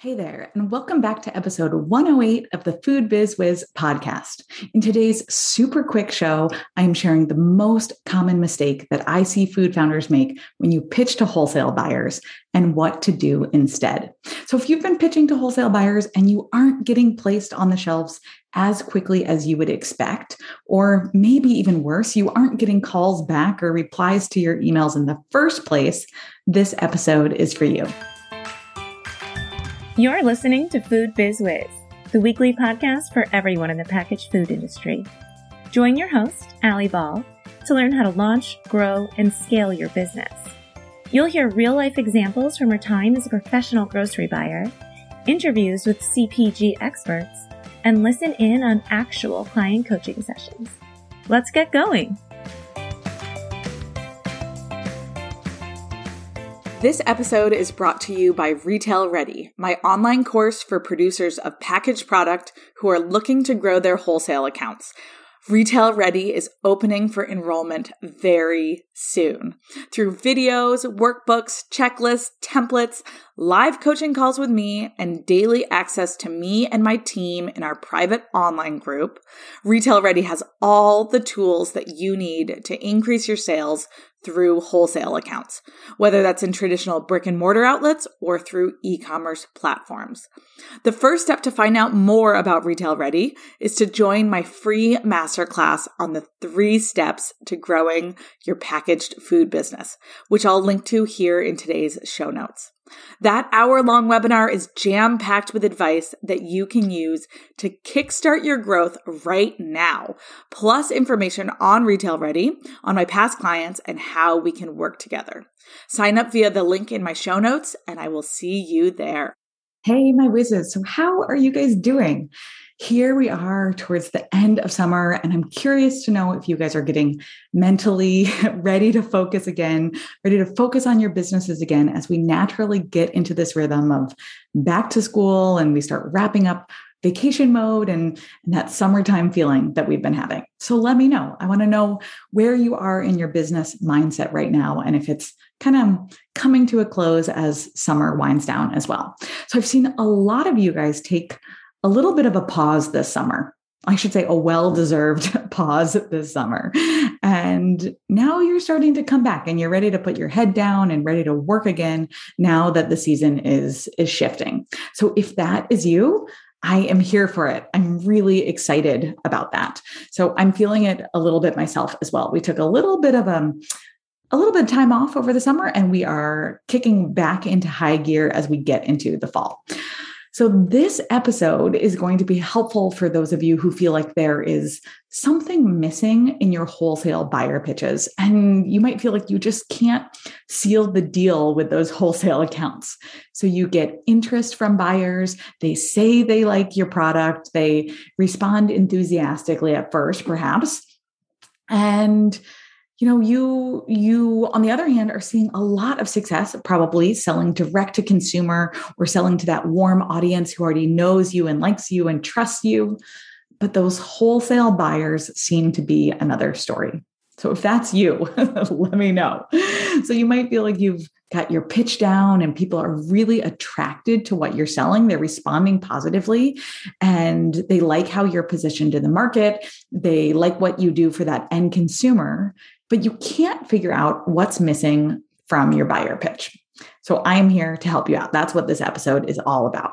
Hey there, and welcome back to episode 108 of the Food Biz Wiz podcast. In today's super quick show, I'm sharing the most common mistake that I see food founders make when you pitch to wholesale buyers and what to do instead. So, if you've been pitching to wholesale buyers and you aren't getting placed on the shelves as quickly as you would expect, or maybe even worse, you aren't getting calls back or replies to your emails in the first place, this episode is for you. You're listening to Food Biz Wiz, the weekly podcast for everyone in the packaged food industry. Join your host, Alli Ball, to learn how to launch, grow, and scale your business. You'll hear real life examples from her time as a professional grocery buyer, interviews with CPG experts, and listen in on actual client coaching sessions. Let's get going. This episode is brought to you by Retail Ready, my online course for producers of packaged product who are looking to grow their wholesale accounts. Retail Ready is opening for enrollment very soon. Through videos, workbooks, checklists, templates, live coaching calls with me, and daily access to me and my team in our private online group, Retail Ready has all the tools that you need to increase your sales through wholesale accounts, whether that's in traditional brick and mortar outlets or through e commerce platforms. The first step to find out more about Retail Ready is to join my free masterclass on the three steps to growing your packaged food business, which I'll link to here in today's show notes. That hour long webinar is jam packed with advice that you can use to kickstart your growth right now, plus information on Retail Ready, on my past clients, and how we can work together. Sign up via the link in my show notes, and I will see you there. Hey, my whizzes. So, how are you guys doing? here we are towards the end of summer, and I'm curious to know if you guys are getting mentally ready to focus again, ready to focus on your businesses again as we naturally get into this rhythm of back to school and we start wrapping up vacation mode and, and, that summertime feeling that we've been having. So let me know. I want to know where you are in your business mindset right now and if it's kind of coming to a close as summer winds down as well. So I've seen a lot of you guys take a little bit of a pause this summer. I should say a well deserved pause this summer. And now you're starting to come back and you're ready to put your head down and ready to work again now that the season is is shifting. So if that is you, I am here for it. I'm really excited about that. So I'm feeling it a little bit myself as well. We took a little bit of a um, a little bit of time off over the summer and we are kicking back into high gear as we get into the fall. So, this episode is going to be helpful for those of you who feel like there is something missing in your wholesale buyer pitches. And you might feel like you just can't seal the deal with those wholesale accounts. So, you get interest from buyers. They say they like your product, they respond enthusiastically at first, perhaps. And you know you you on the other hand are seeing a lot of success probably selling direct to consumer or selling to that warm audience who already knows you and likes you and trusts you. But those wholesale buyers seem to be another story. So if that's you let me know. So you might feel like you've got your pitch down and people are really attracted to what you're selling. They're responding positively and they like how you're positioned in the market. They like what you do for that end consumer but you can't figure out what's missing from your buyer pitch. So I'm here to help you out. That's what this episode is all about.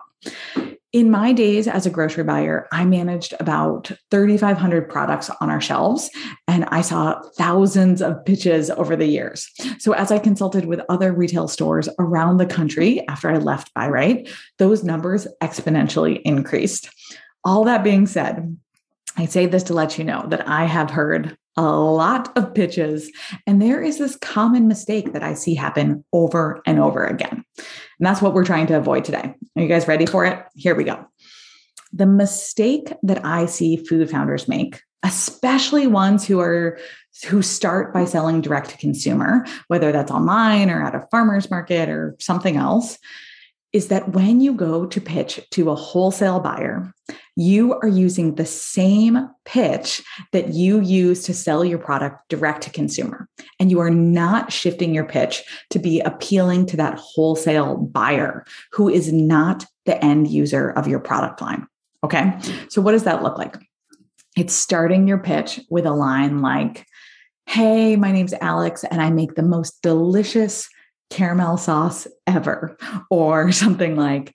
In my days as a grocery buyer, I managed about 3,500 products on our shelves, and I saw thousands of pitches over the years. So, as I consulted with other retail stores around the country after I left Bi-Rite, those numbers exponentially increased. All that being said, I say this to let you know that I have heard a lot of pitches. And there is this common mistake that I see happen over and over again. And that's what we're trying to avoid today. Are you guys ready for it? Here we go. The mistake that I see food founders make, especially ones who are who start by selling direct to consumer, whether that's online or at a farmer's market or something else, is that when you go to pitch to a wholesale buyer, you are using the same pitch that you use to sell your product direct to consumer. And you are not shifting your pitch to be appealing to that wholesale buyer who is not the end user of your product line. Okay. So, what does that look like? It's starting your pitch with a line like, Hey, my name's Alex, and I make the most delicious caramel sauce ever. Or something like,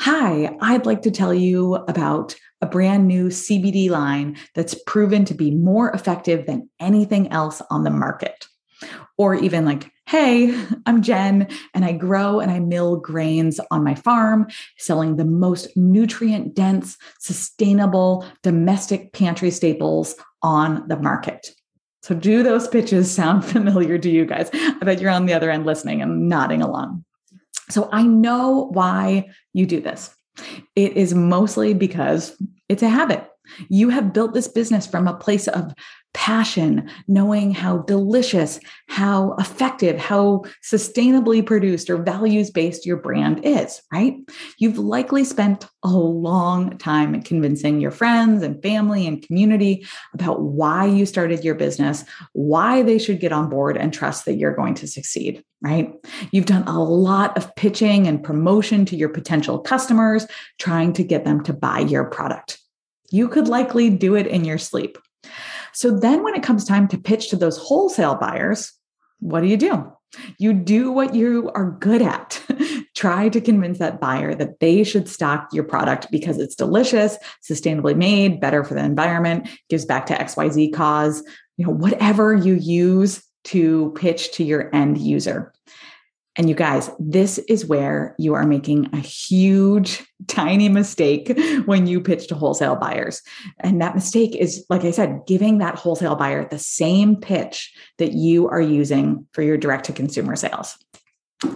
Hi, I'd like to tell you about a brand new CBD line that's proven to be more effective than anything else on the market. Or even like, hey, I'm Jen, and I grow and I mill grains on my farm, selling the most nutrient dense, sustainable domestic pantry staples on the market. So, do those pitches sound familiar to you guys? I bet you're on the other end listening and nodding along. So I know why you do this. It is mostly because it's a habit. You have built this business from a place of passion, knowing how delicious, how effective, how sustainably produced or values based your brand is, right? You've likely spent a long time convincing your friends and family and community about why you started your business, why they should get on board and trust that you're going to succeed, right? You've done a lot of pitching and promotion to your potential customers, trying to get them to buy your product. You could likely do it in your sleep. So then when it comes time to pitch to those wholesale buyers, what do you do? You do what you are good at. Try to convince that buyer that they should stock your product because it's delicious, sustainably made, better for the environment, gives back to XYZ cause, you know, whatever you use to pitch to your end user. And you guys, this is where you are making a huge, tiny mistake when you pitch to wholesale buyers. And that mistake is, like I said, giving that wholesale buyer the same pitch that you are using for your direct to consumer sales.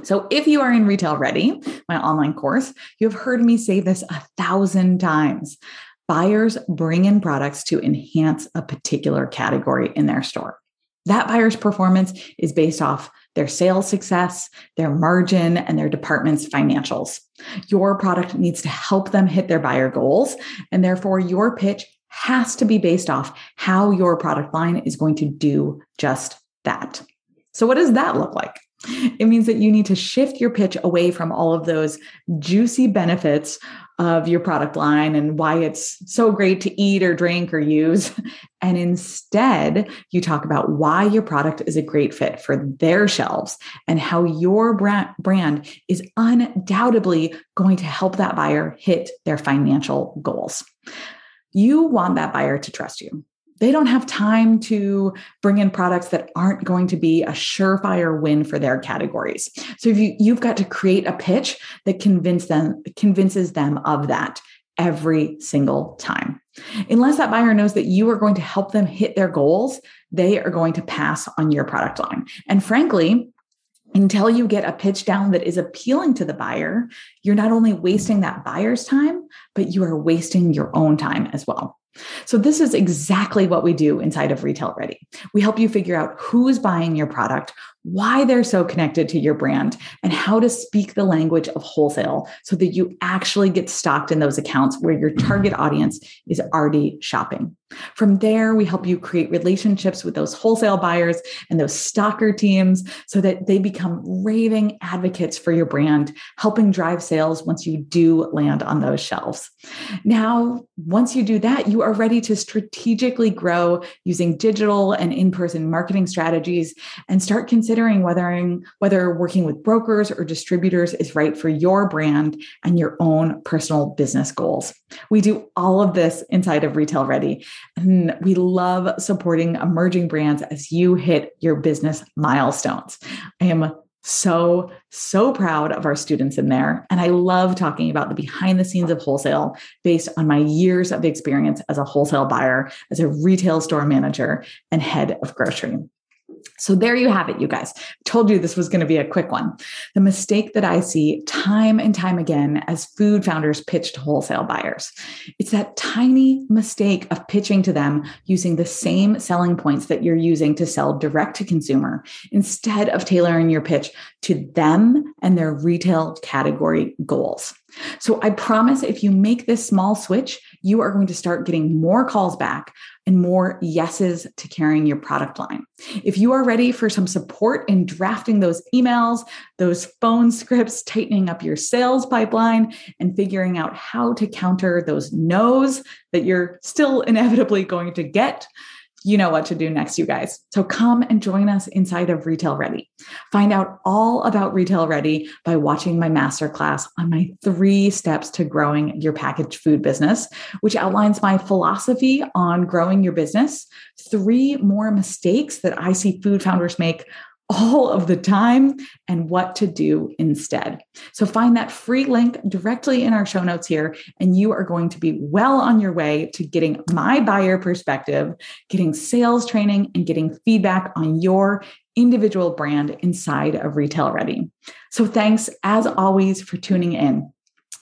So, if you are in Retail Ready, my online course, you have heard me say this a thousand times. Buyers bring in products to enhance a particular category in their store. That buyer's performance is based off their sales success, their margin, and their department's financials. Your product needs to help them hit their buyer goals, and therefore your pitch has to be based off how your product line is going to do just that. So, what does that look like? It means that you need to shift your pitch away from all of those juicy benefits of your product line and why it's so great to eat or drink or use. And instead, you talk about why your product is a great fit for their shelves and how your brand is undoubtedly going to help that buyer hit their financial goals. You want that buyer to trust you they don't have time to bring in products that aren't going to be a surefire win for their categories. So if you you've got to create a pitch that convince them convinces them of that every single time. Unless that buyer knows that you are going to help them hit their goals, they are going to pass on your product line. And frankly, until you get a pitch down that is appealing to the buyer, you're not only wasting that buyer's time, but you are wasting your own time as well. So, this is exactly what we do inside of Retail Ready. We help you figure out who's buying your product, why they're so connected to your brand, and how to speak the language of wholesale so that you actually get stocked in those accounts where your target audience is already shopping. From there, we help you create relationships with those wholesale buyers and those stalker teams so that they become raving advocates for your brand, helping drive sales once you do land on those shelves. Now, once you do that, you are ready to strategically grow using digital and in person marketing strategies and start considering whether, whether working with brokers or distributors is right for your brand and your own personal business goals. We do all of this inside of Retail Ready. And we love supporting emerging brands as you hit your business milestones. I am so, so proud of our students in there. And I love talking about the behind the scenes of wholesale based on my years of experience as a wholesale buyer, as a retail store manager, and head of grocery. So there you have it, you guys. Told you this was going to be a quick one. The mistake that I see time and time again as food founders pitch to wholesale buyers. It's that tiny mistake of pitching to them using the same selling points that you're using to sell direct to consumer instead of tailoring your pitch to them and their retail category goals. So I promise if you make this small switch, you are going to start getting more calls back and more yeses to carrying your product line. If you are ready for some support in drafting those emails, those phone scripts, tightening up your sales pipeline, and figuring out how to counter those no's that you're still inevitably going to get, you know what to do next, you guys. So come and join us inside of Retail Ready. Find out all about Retail Ready by watching my masterclass on my three steps to growing your packaged food business, which outlines my philosophy on growing your business, three more mistakes that I see food founders make all of the time and what to do instead. So find that free link directly in our show notes here, and you are going to be well on your way to getting my buyer perspective, getting sales training, and getting feedback on your individual brand inside of Retail Ready. So thanks as always for tuning in.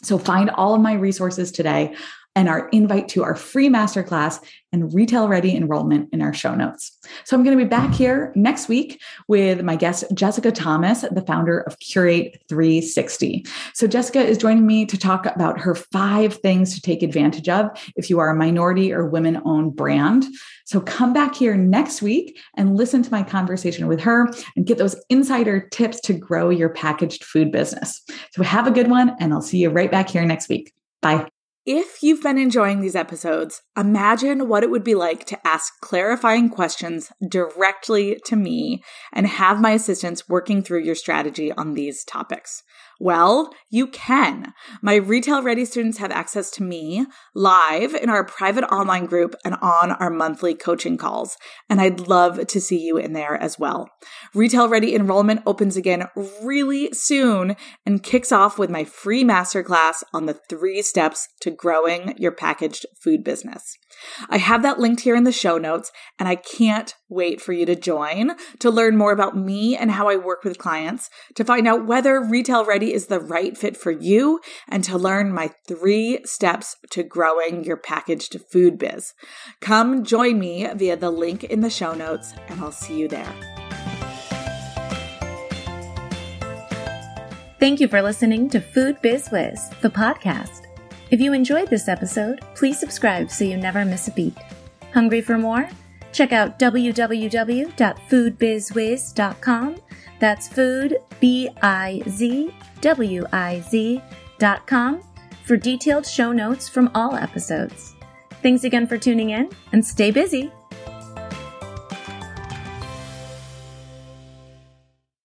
So find all of my resources today and our invite to our free masterclass and retail ready enrollment in our show notes. So I'm going to be back here next week with my guest, Jessica Thomas, the founder of Curate 360. So Jessica is joining me to talk about her five things to take advantage of if you are a minority or women owned brand. So come back here next week and listen to my conversation with her and get those insider tips to grow your packaged food business. So have a good one, and I'll see you right back here next week. Bye. If you've been enjoying these episodes, imagine what it would be like to ask clarifying questions directly to me and have my assistants working through your strategy on these topics. Well, you can. My retail ready students have access to me live in our private online group and on our monthly coaching calls. And I'd love to see you in there as well. Retail ready enrollment opens again really soon and kicks off with my free masterclass on the three steps to growing your packaged food business. I have that linked here in the show notes, and I can't wait for you to join to learn more about me and how I work with clients, to find out whether Retail Ready is the right fit for you, and to learn my three steps to growing your packaged food biz. Come join me via the link in the show notes, and I'll see you there. Thank you for listening to Food Biz Wiz, the podcast. If you enjoyed this episode, please subscribe so you never miss a beat. Hungry for more? Check out www.foodbizwiz.com. That's food, B I Z W I Z.com for detailed show notes from all episodes. Thanks again for tuning in and stay busy.